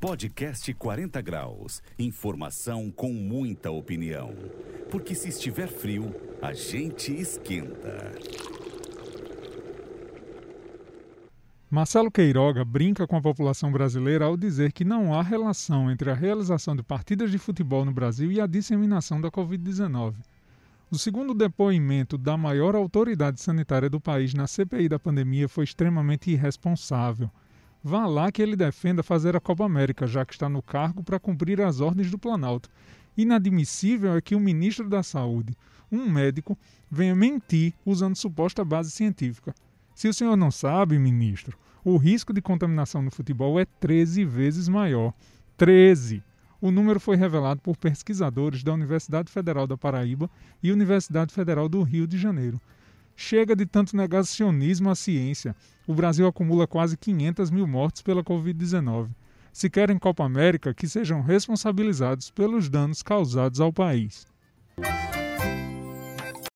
Podcast 40 Graus. Informação com muita opinião. Porque se estiver frio, a gente esquenta. Marcelo Queiroga brinca com a população brasileira ao dizer que não há relação entre a realização de partidas de futebol no Brasil e a disseminação da Covid-19. O segundo depoimento da maior autoridade sanitária do país na CPI da pandemia foi extremamente irresponsável. Vá lá que ele defenda fazer a Copa América, já que está no cargo para cumprir as ordens do Planalto. Inadmissível é que o ministro da Saúde, um médico, venha mentir usando suposta base científica. Se o senhor não sabe, ministro, o risco de contaminação no futebol é 13 vezes maior. 13! O número foi revelado por pesquisadores da Universidade Federal da Paraíba e Universidade Federal do Rio de Janeiro. Chega de tanto negacionismo à ciência. O Brasil acumula quase 500 mil mortes pela Covid-19. Se querem Copa América, que sejam responsabilizados pelos danos causados ao país.